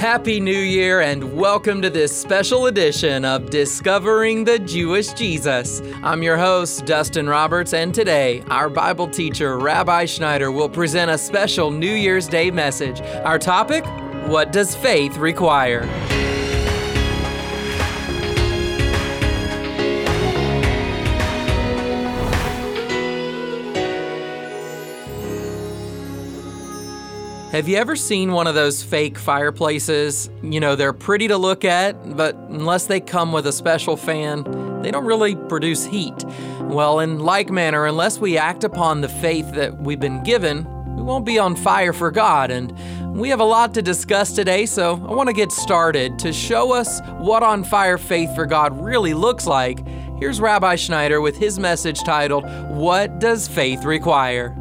Happy New Year and welcome to this special edition of Discovering the Jewish Jesus. I'm your host, Dustin Roberts, and today our Bible teacher, Rabbi Schneider, will present a special New Year's Day message. Our topic What does faith require? Have you ever seen one of those fake fireplaces? You know, they're pretty to look at, but unless they come with a special fan, they don't really produce heat. Well, in like manner, unless we act upon the faith that we've been given, we won't be on fire for God. And we have a lot to discuss today, so I want to get started. To show us what on fire faith for God really looks like, here's Rabbi Schneider with his message titled, What Does Faith Require?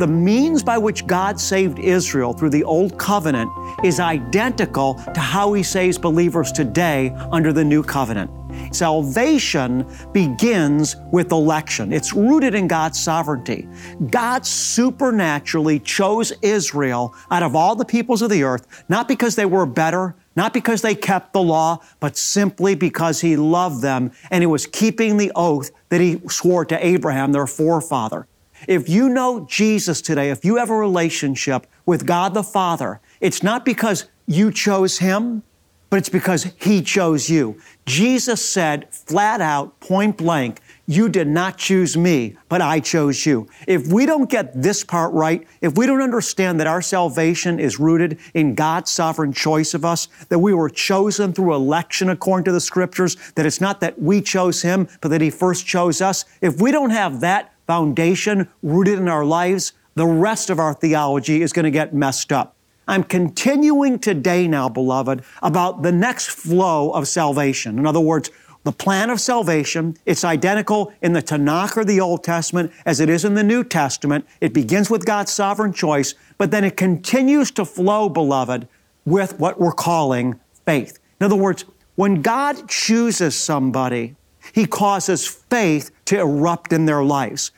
The means by which God saved Israel through the Old Covenant is identical to how He saves believers today under the New Covenant. Salvation begins with election. It's rooted in God's sovereignty. God supernaturally chose Israel out of all the peoples of the earth, not because they were better, not because they kept the law, but simply because He loved them and He was keeping the oath that He swore to Abraham, their forefather. If you know Jesus today, if you have a relationship with God the Father, it's not because you chose Him, but it's because He chose you. Jesus said flat out, point blank, you did not choose me, but I chose you. If we don't get this part right, if we don't understand that our salvation is rooted in God's sovereign choice of us, that we were chosen through election according to the scriptures, that it's not that we chose Him, but that He first chose us, if we don't have that foundation rooted in our lives, the rest of our theology is going to get messed up. I'm continuing today now, beloved, about the next flow of salvation. In other words, the plan of salvation, it's identical in the Tanakh or the Old Testament as it is in the New Testament. It begins with God's sovereign choice, but then it continues to flow, beloved, with what we're calling faith. In other words, when God chooses somebody, He causes faith to erupt in their lives.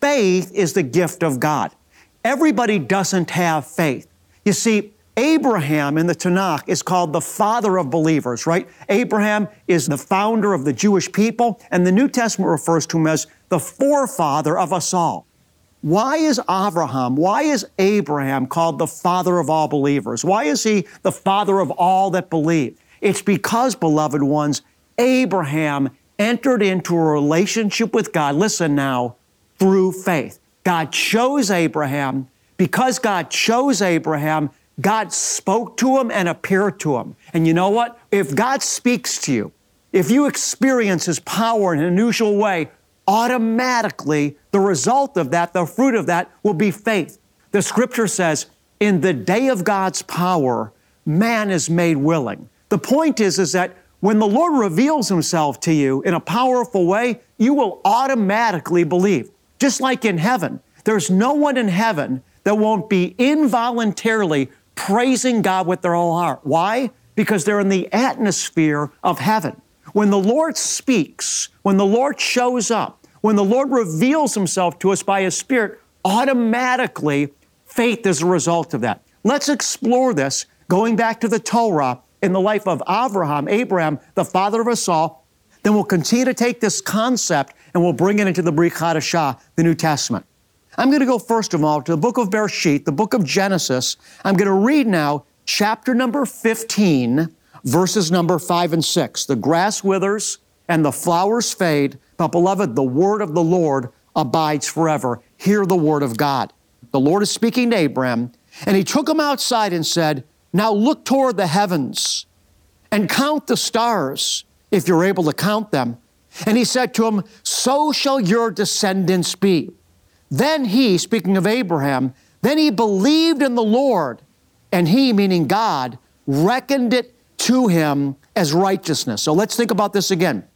Faith is the gift of God. Everybody doesn't have faith. You see, Abraham in the Tanakh is called the father of believers, right? Abraham is the founder of the Jewish people, and the New Testament refers to him as the forefather of us all. Why is Abraham, why is Abraham called the father of all believers? Why is he the father of all that believe? It's because, beloved ones, Abraham entered into a relationship with God. Listen now, through faith. God chose Abraham. Because God chose Abraham, God spoke to him and appeared to him. And you know what? If God speaks to you, if you experience His power in an unusual way, automatically the result of that, the fruit of that, will be faith. The scripture says, in the day of God's power, man is made willing. The point is, is that when the Lord reveals Himself to you in a powerful way, you will automatically believe. Just like in heaven, there's no one in heaven that won't be involuntarily praising God with their whole heart. Why? Because they're in the atmosphere of heaven. When the Lord speaks, when the Lord shows up, when the Lord reveals Himself to us by His Spirit, automatically faith is a result of that. Let's explore this going back to the Torah in the life of Abraham, Abraham, the father of us all. Then we'll continue to take this concept and we'll bring it into the Brit Hadashah, the New Testament. I'm going to go first of all to the book of Bereshit, the book of Genesis. I'm going to read now chapter number 15, verses number 5 and 6. The grass withers and the flowers fade, but beloved, the word of the Lord abides forever. Hear the word of God. The Lord is speaking to Abraham, and he took him outside and said, Now look toward the heavens and count the stars, if you're able to count them. And he said to him, So shall your descendants be. Then he, speaking of Abraham, then he believed in the Lord, and he, meaning God, reckoned it to him as righteousness. So let's think about this again.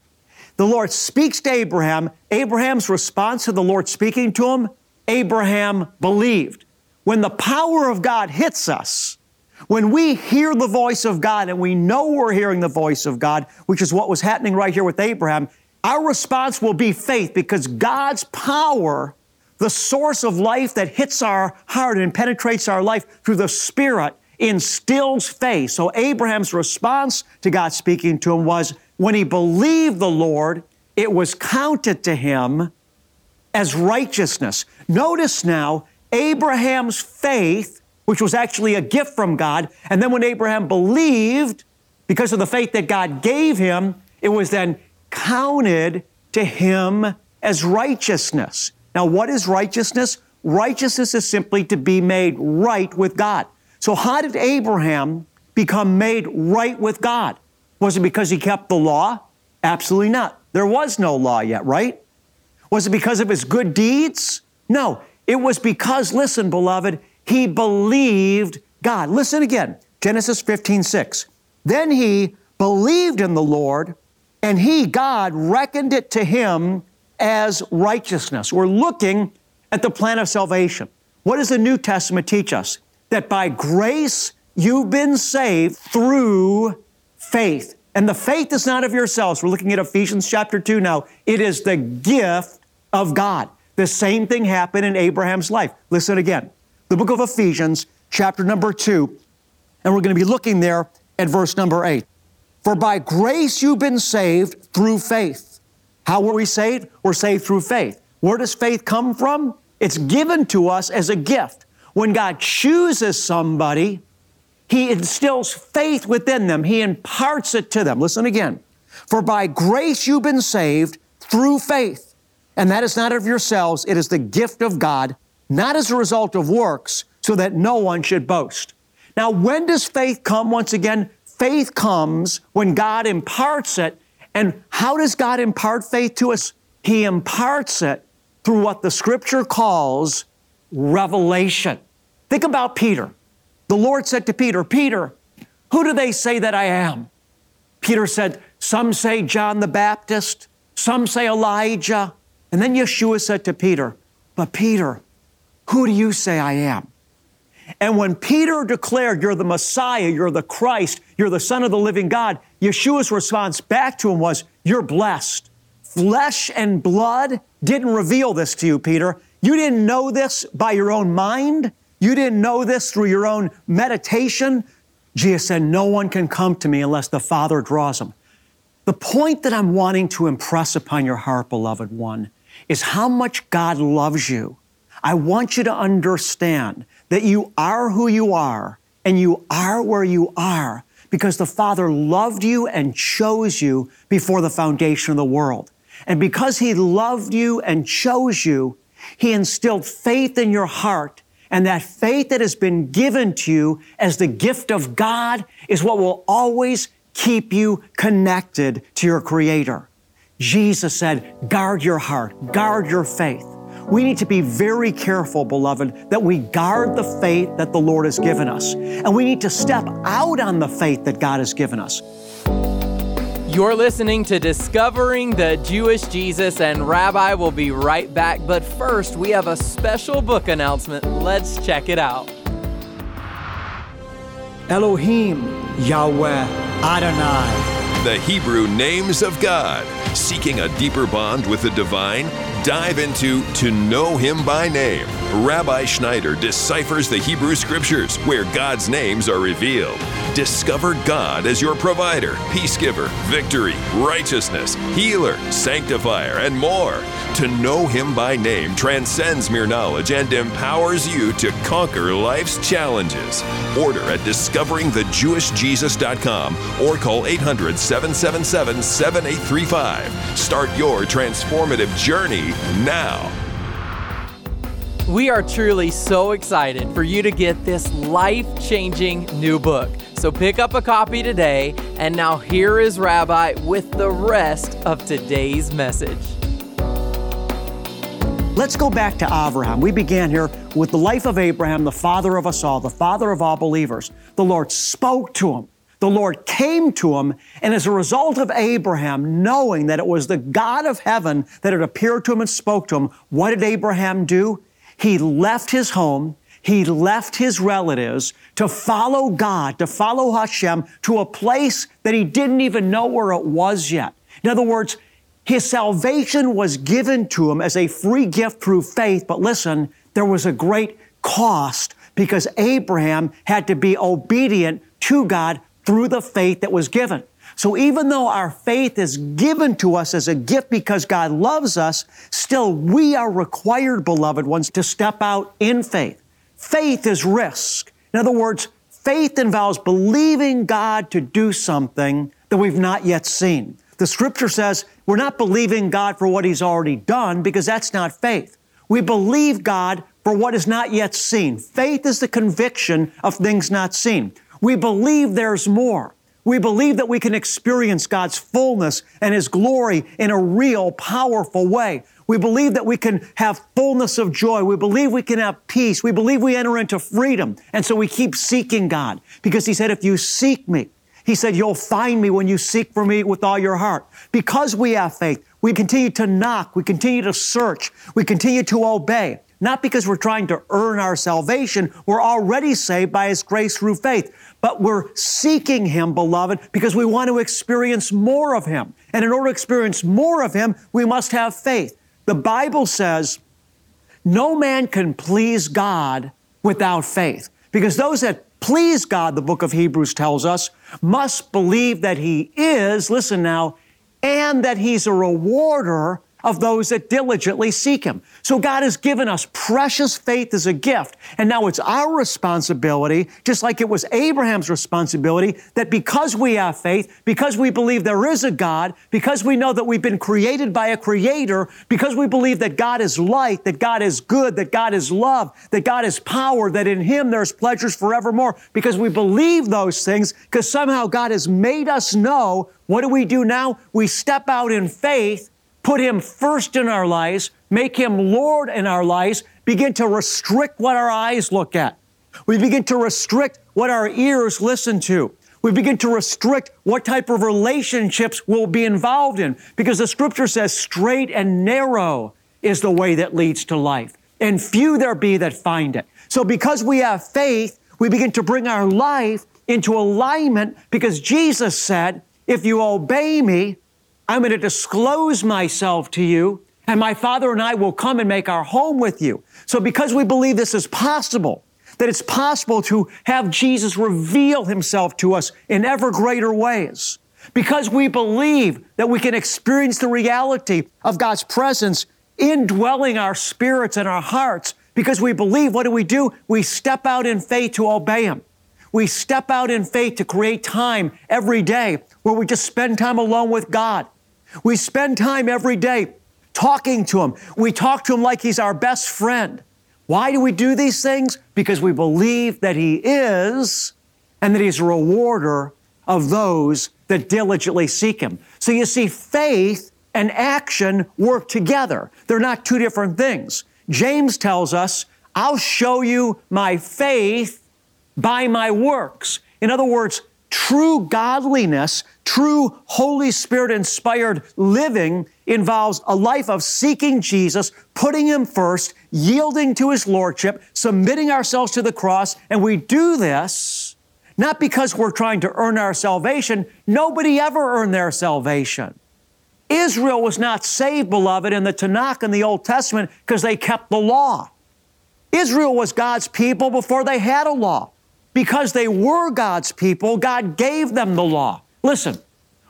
The Lord speaks to Abraham. Abraham's response to the Lord speaking to him, Abraham believed. When the power of God hits us, when we hear the voice of God and we know we're hearing the voice of God, which is what was happening right here with Abraham, our response will be faith because God's power, the source of life that hits our heart and penetrates our life through the Spirit, instills faith. So Abraham's response to God speaking to him was when he believed the Lord, it was counted to him as righteousness. Notice now, Abraham's faith, which was actually a gift from God, and then when Abraham believed, because of the faith that God gave him, it was then counted to him as righteousness. Now, what is righteousness? Righteousness is simply to be made right with God. So, how did Abraham become made right with God? Was it because he kept the law? Absolutely not. There was no law yet, right? Was it because of his good deeds? No. It was because, listen, beloved, he believed God. Listen again Genesis 15, 6. Then he believed in the Lord, and he, God, reckoned it to him as righteousness. We're looking at the plan of salvation. What does the New Testament teach us? That by grace you've been saved through faith. And the faith is not of yourselves. We're looking at Ephesians chapter 2 now. It is the gift of God. The same thing happened in Abraham's life. Listen again. The book of Ephesians, chapter number 2, and we're going to be looking there at verse number 8. For by grace you've been saved through faith. How were we saved? We're saved through faith. Where does faith come from? It's given to us as a gift. When God chooses somebody, He instills faith within them, He imparts it to them. Listen again. For by grace you've been saved through faith. And that is not of yourselves, it is the gift of God, not as a result of works, so that no one should boast. Now, when does faith come? Once again, faith comes when God imparts it. And how does God impart faith to us? He imparts it through what the scripture calls revelation. Think about Peter. The Lord said to Peter, Peter, who do they say that I am? Peter said, Some say John the Baptist, some say Elijah. And then Yeshua said to Peter, But Peter, who do you say I am? And when Peter declared, You're the Messiah, you're the Christ, you're the Son of the living God, Yeshua's response back to him was, You're blessed. Flesh and blood didn't reveal this to you, Peter. You didn't know this by your own mind. You didn't know this through your own meditation. Jesus said, No one can come to me unless the Father draws them. The point that I'm wanting to impress upon your heart, beloved one, is how much God loves you. I want you to understand that you are who you are and you are where you are because the Father loved you and chose you before the foundation of the world. And because He loved you and chose you, He instilled faith in your heart. And that faith that has been given to you as the gift of God is what will always keep you connected to your Creator. Jesus said, guard your heart, guard your faith. We need to be very careful, beloved, that we guard the faith that the Lord has given us. And we need to step out on the faith that God has given us. You're listening to Discovering the Jewish Jesus, and Rabbi will be right back. But first, we have a special book announcement. Let's check it out. Elohim, Yahweh, Adonai. The Hebrew names of God. Seeking a deeper bond with the divine? Dive into To Know Him by Name. Rabbi Schneider deciphers the Hebrew Scriptures where God's names are revealed. Discover God as your provider, peacegiver, victory, righteousness, healer, sanctifier, and more. To know Him by name transcends mere knowledge and empowers you to conquer life's challenges. Order at discoveringthejewishjesus.com or call 800 777 7835. Start your transformative journey now. We are truly so excited for you to get this life changing new book. So pick up a copy today. And now here is Rabbi with the rest of today's message. Let's go back to Abraham. We began here with the life of Abraham, the father of us all, the father of all believers. The Lord spoke to him. The Lord came to him, and as a result of Abraham knowing that it was the God of heaven that had appeared to him and spoke to him, what did Abraham do? He left his home, he left his relatives to follow God, to follow Hashem to a place that he didn't even know where it was yet. In other words, his salvation was given to him as a free gift through faith, but listen, there was a great cost because Abraham had to be obedient to God through the faith that was given. So even though our faith is given to us as a gift because God loves us, still we are required, beloved ones, to step out in faith. Faith is risk. In other words, faith involves believing God to do something that we've not yet seen. The scripture says we're not believing God for what He's already done because that's not faith. We believe God for what is not yet seen. Faith is the conviction of things not seen. We believe there's more. We believe that we can experience God's fullness and His glory in a real, powerful way. We believe that we can have fullness of joy. We believe we can have peace. We believe we enter into freedom. And so we keep seeking God because He said, if you seek me, He said, you'll find me when you seek for me with all your heart. Because we have faith, we continue to knock. We continue to search. We continue to obey not because we're trying to earn our salvation. We're already saved by His grace through faith, but we're seeking Him, beloved, because we want to experience more of Him. And in order to experience more of Him, we must have faith. The Bible says, no man can please God without faith. Because those that please God, the book of Hebrews tells us, must believe that He is, listen now, and that He's a rewarder of those that diligently seek Him. So God has given us precious faith as a gift. And now it's our responsibility, just like it was Abraham's responsibility, that because we have faith, because we believe there is a God, because we know that we've been created by a creator, because we believe that God is light, that God is good, that God is love, that God is power, that in Him there's pleasures forevermore, because we believe those things, because somehow God has made us know what do we do now? We step out in faith put Him first in our lives, make Him Lord in our lives, begin to restrict what our eyes look at. We begin to restrict what our ears listen to. We begin to restrict what type of relationships we'll be involved in because the scripture says straight and narrow is the way that leads to life, and few there be that find it. So, because we have faith, we begin to bring our life into alignment because Jesus said, If you obey me, I'm going to disclose myself to you, and my Father and I will come and make our home with you. So, because we believe this is possible, that it's possible to have Jesus reveal himself to us in ever greater ways, because we believe that we can experience the reality of God's presence indwelling our spirits and our hearts, because we believe, what do we do? We step out in faith to obey Him. We step out in faith to create time every day where we just spend time alone with God. We spend time every day talking to Him. We talk to Him like He's our best friend. Why do we do these things? Because we believe that He is and that He's a rewarder of those that diligently seek Him. So you see, faith and action work together. They're not two different things. James tells us, I'll show you my faith by my works. In other words, True godliness, true Holy Spirit inspired living involves a life of seeking Jesus, putting Him first, yielding to His Lordship, submitting ourselves to the cross. And we do this not because we're trying to earn our salvation. Nobody ever earned their salvation. Israel was not saved, beloved, in the Tanakh and the Old Testament because they kept the law. Israel was God's people before they had a law because they were God's people, God gave them the law. Listen,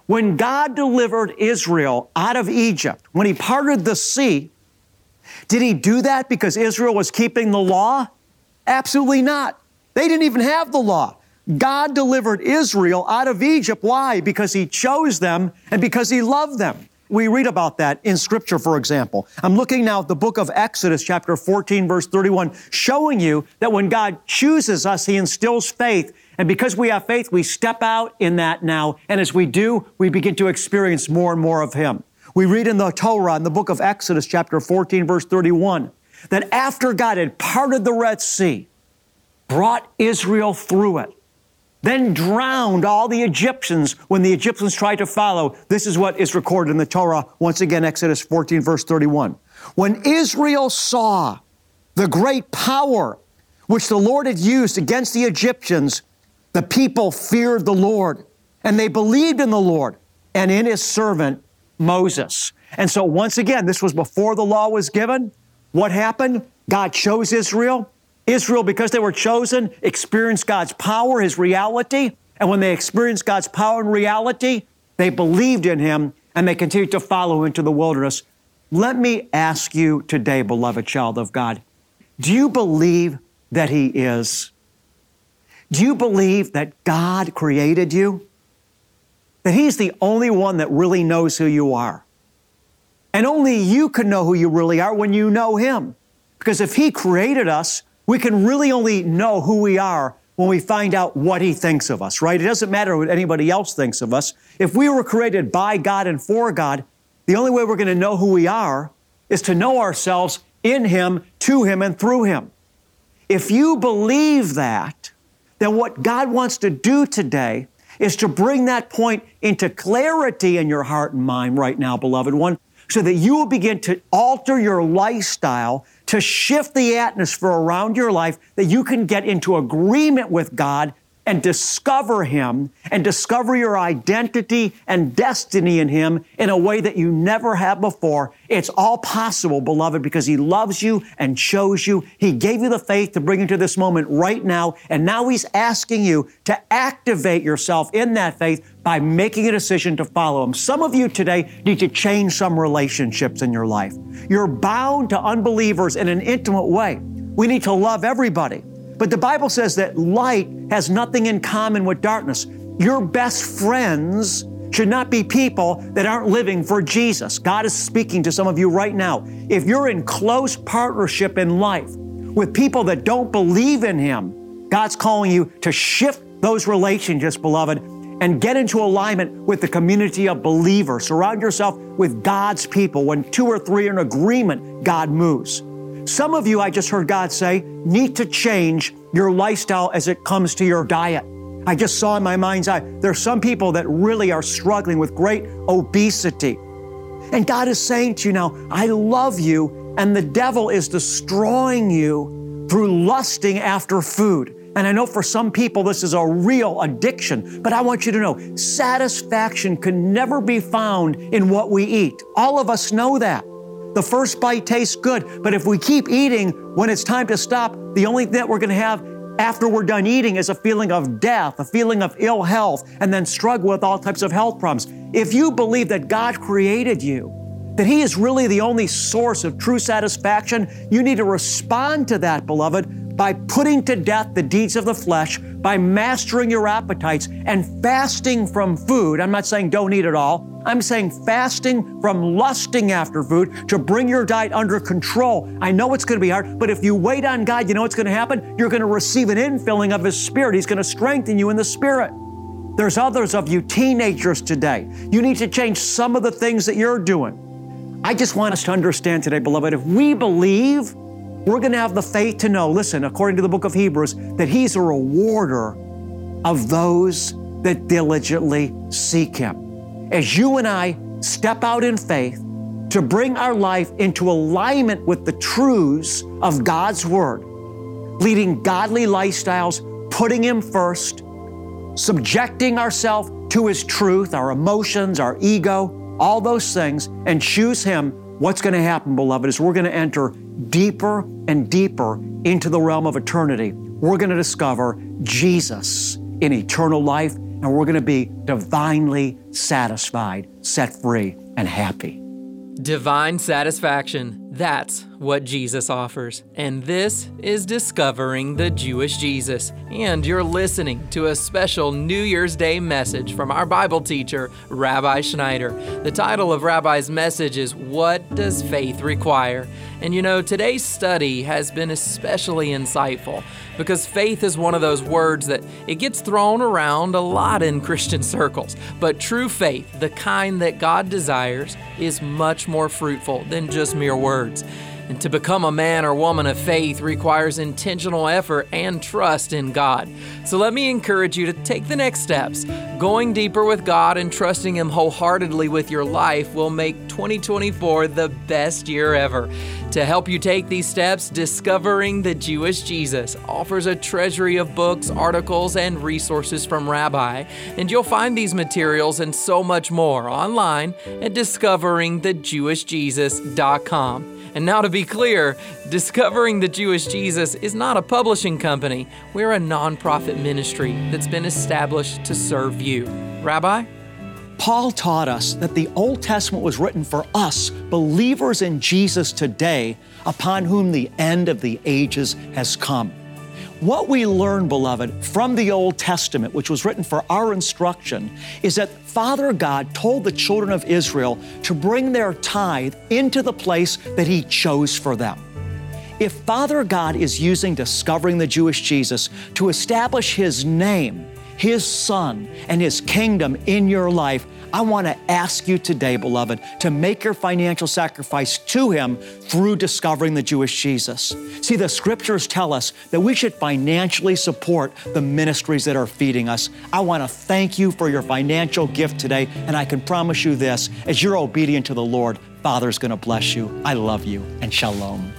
when God delivered Israel out of Egypt, when He parted the sea, did He do that because Israel was keeping the law? Absolutely not. They didn't even have the law. God delivered Israel out of Egypt. Why? Because He chose them and because He loved them. We read about that in Scripture, for example. I'm looking now at the book of Exodus, chapter 14, verse 31, showing you that when God chooses us, He instills faith. And because we have faith, we step out in that now. And as we do, we begin to experience more and more of Him. We read in the Torah, in the book of Exodus, chapter 14, verse 31, that after God had parted the Red Sea, brought Israel through it, then drowned all the Egyptians when the Egyptians tried to follow. This is what is recorded in the Torah, once again, Exodus 14, verse 31. When Israel saw the great power which the Lord had used against the Egyptians, the people feared the Lord and they believed in the Lord and in his servant Moses. And so, once again, this was before the law was given. What happened? God chose Israel. Israel, because they were chosen, experienced God's power, His reality. And when they experienced God's power and reality, they believed in Him and they continued to follow into the wilderness. Let me ask you today, beloved child of God, do you believe that He is? Do you believe that God created you? That He's the only one that really knows who you are? And only you can know who you really are when you know Him. Because if He created us, we can really only know who we are when we find out what He thinks of us, right? It doesn't matter what anybody else thinks of us. If we were created by God and for God, the only way we're going to know who we are is to know ourselves in Him, to Him, and through Him. If you believe that, then what God wants to do today is to bring that point into clarity in your heart and mind right now, beloved one, so that you will begin to alter your lifestyle to shift the atmosphere around your life that you can get into agreement with God and discover Him and discover your identity and destiny in Him in a way that you never have before. It's all possible, beloved, because He loves you and chose you. He gave you the faith to bring you to this moment right now. And now He's asking you to activate yourself in that faith by making a decision to follow Him. Some of you today need to change some relationships in your life. You're bound to unbelievers in an intimate way. We need to love everybody. But the Bible says that light has nothing in common with darkness. Your best friends should not be people that aren't living for Jesus. God is speaking to some of you right now. If you're in close partnership in life with people that don't believe in Him, God's calling you to shift those relationships, beloved, and get into alignment with the community of believers. Surround yourself with God's people. When two or three are in agreement, God moves. Some of you, I just heard God say, need to change your lifestyle as it comes to your diet. I just saw in my mind's eye, there are some people that really are struggling with great obesity. And God is saying to you now, I love you, and the devil is destroying you through lusting after food. And I know for some people this is a real addiction, but I want you to know satisfaction can never be found in what we eat. All of us know that. The first bite tastes good, but if we keep eating when it's time to stop, the only thing that we're going to have after we're done eating is a feeling of death, a feeling of ill health, and then struggle with all types of health problems. If you believe that God created you, that He is really the only source of true satisfaction, you need to respond to that, beloved, by putting to death the deeds of the flesh, by mastering your appetites, and fasting from food. I'm not saying don't eat at all. I'm saying fasting from lusting after food to bring your diet under control. I know it's going to be hard, but if you wait on God, you know what's going to happen? You're going to receive an infilling of His Spirit. He's going to strengthen you in the Spirit. There's others of you teenagers today. You need to change some of the things that you're doing. I just want us to understand today, beloved, if we believe, we're going to have the faith to know, listen, according to the book of Hebrews, that He's a rewarder of those that diligently seek Him. As you and I step out in faith to bring our life into alignment with the truths of God's Word, leading godly lifestyles, putting Him first, subjecting ourselves to His truth, our emotions, our ego, all those things, and choose Him, what's going to happen, beloved, is we're going to enter deeper and deeper into the realm of eternity. We're going to discover Jesus in eternal life and we're going to be divinely satisfied, set free, and happy. Divine satisfaction. That's what Jesus offers. And this is Discovering the Jewish Jesus. And you're listening to a special New Year's Day message from our Bible teacher, Rabbi Schneider. The title of Rabbi's message is What Does Faith Require? And you know, today's study has been especially insightful because faith is one of those words that it gets thrown around a lot in Christian circles. But true faith, the kind that God desires, is much more fruitful than just mere words. And to become a man or woman of faith requires intentional effort and trust in God. So let me encourage you to take the next steps. Going deeper with God and trusting Him wholeheartedly with your life will make 2024 the best year ever. To help you take these steps, Discovering the Jewish Jesus offers a treasury of books, articles, and resources from Rabbi. And you'll find these materials and so much more online at discoveringthejewishjesus.com. And now, to be clear, Discovering the Jewish Jesus is not a publishing company. We're a nonprofit ministry that's been established to serve you. Rabbi? Paul taught us that the Old Testament was written for us, believers in Jesus today, upon whom the end of the ages has come. What we learn, beloved, from the Old Testament, which was written for our instruction, is that Father God told the children of Israel to bring their tithe into the place that He chose for them. If Father God is using discovering the Jewish Jesus to establish His name, His Son, and His kingdom in your life, I want to ask you today, beloved, to make your financial sacrifice to Him through discovering the Jewish Jesus. See, the scriptures tell us that we should financially support the ministries that are feeding us. I want to thank you for your financial gift today, and I can promise you this as you're obedient to the Lord, Father's going to bless you. I love you, and shalom.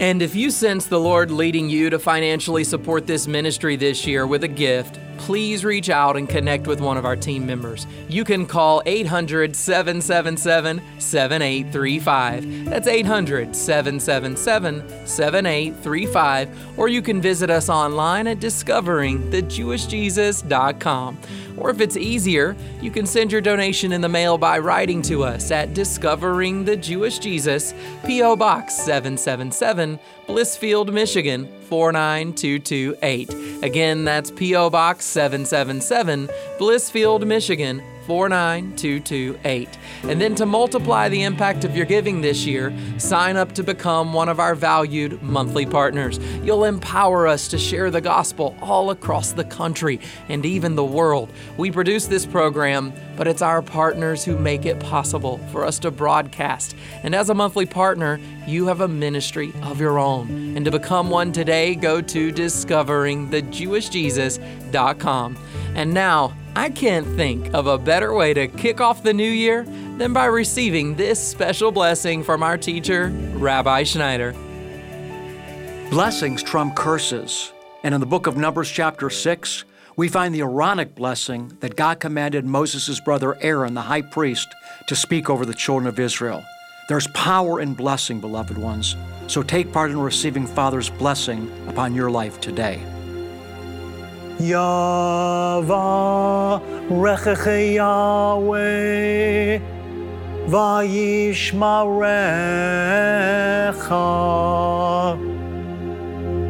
And if you sense the Lord leading you to financially support this ministry this year with a gift, please reach out and connect with one of our team members. You can call 800 777 7835. That's 800 777 7835. Or you can visit us online at discoveringthejewishjesus.com. Or if it's easier, you can send your donation in the mail by writing to us at Discovering the Jewish Jesus, P.O. Box 777, Blissfield, Michigan 49228. Again, that's P.O. Box 777, Blissfield, Michigan 49228. And then to multiply the impact of your giving this year, sign up to become one of our valued monthly partners. You'll empower us to share the gospel all across the country and even the world. We produce this program, but it's our partners who make it possible for us to broadcast. And as a monthly partner, you have a ministry of your own. And to become one today, go to discoveringthejewishjesus.com. And now, I can't think of a better way to kick off the new year than by receiving this special blessing from our teacher, Rabbi Schneider. Blessings trump curses. And in the book of Numbers, chapter 6, we find the Aaronic blessing that God commanded Moses' brother Aaron, the high priest, to speak over the children of Israel. There's power in blessing, beloved ones. So take part in receiving Father's blessing upon your life today. Yava Recheche Yahweh Vayishmarecha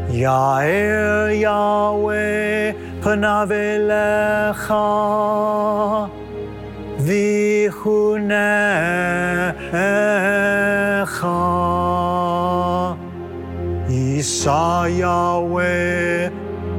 Yair Yahweh Panav Vihunecha Yisa Yahweh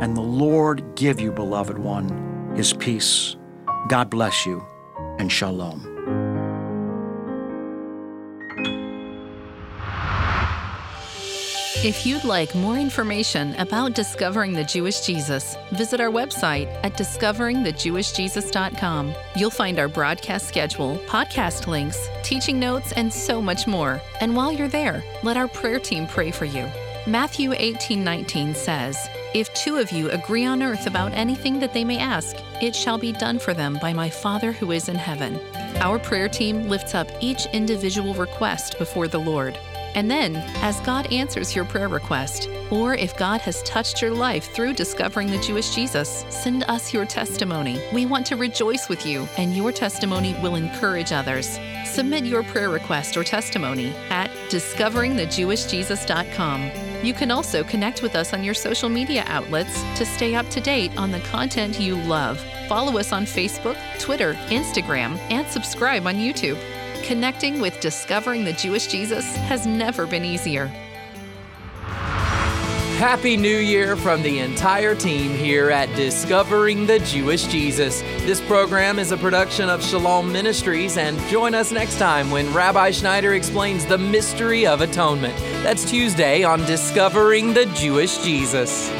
and the Lord give you, beloved one, his peace. God bless you, and shalom. If you'd like more information about discovering the Jewish Jesus, visit our website at discoveringthejewishjesus.com. You'll find our broadcast schedule, podcast links, teaching notes, and so much more. And while you're there, let our prayer team pray for you. Matthew 18:19 says, "If two of you agree on earth about anything that they may ask, it shall be done for them by my Father who is in heaven." Our prayer team lifts up each individual request before the Lord. And then, as God answers your prayer request, or if God has touched your life through discovering the Jewish Jesus, send us your testimony. We want to rejoice with you, and your testimony will encourage others. Submit your prayer request or testimony at discoveringthejewishjesus.com. You can also connect with us on your social media outlets to stay up to date on the content you love. Follow us on Facebook, Twitter, Instagram, and subscribe on YouTube. Connecting with Discovering the Jewish Jesus has never been easier. Happy New Year from the entire team here at Discovering the Jewish Jesus. This program is a production of Shalom Ministries, and join us next time when Rabbi Schneider explains the mystery of atonement. That's Tuesday on Discovering the Jewish Jesus.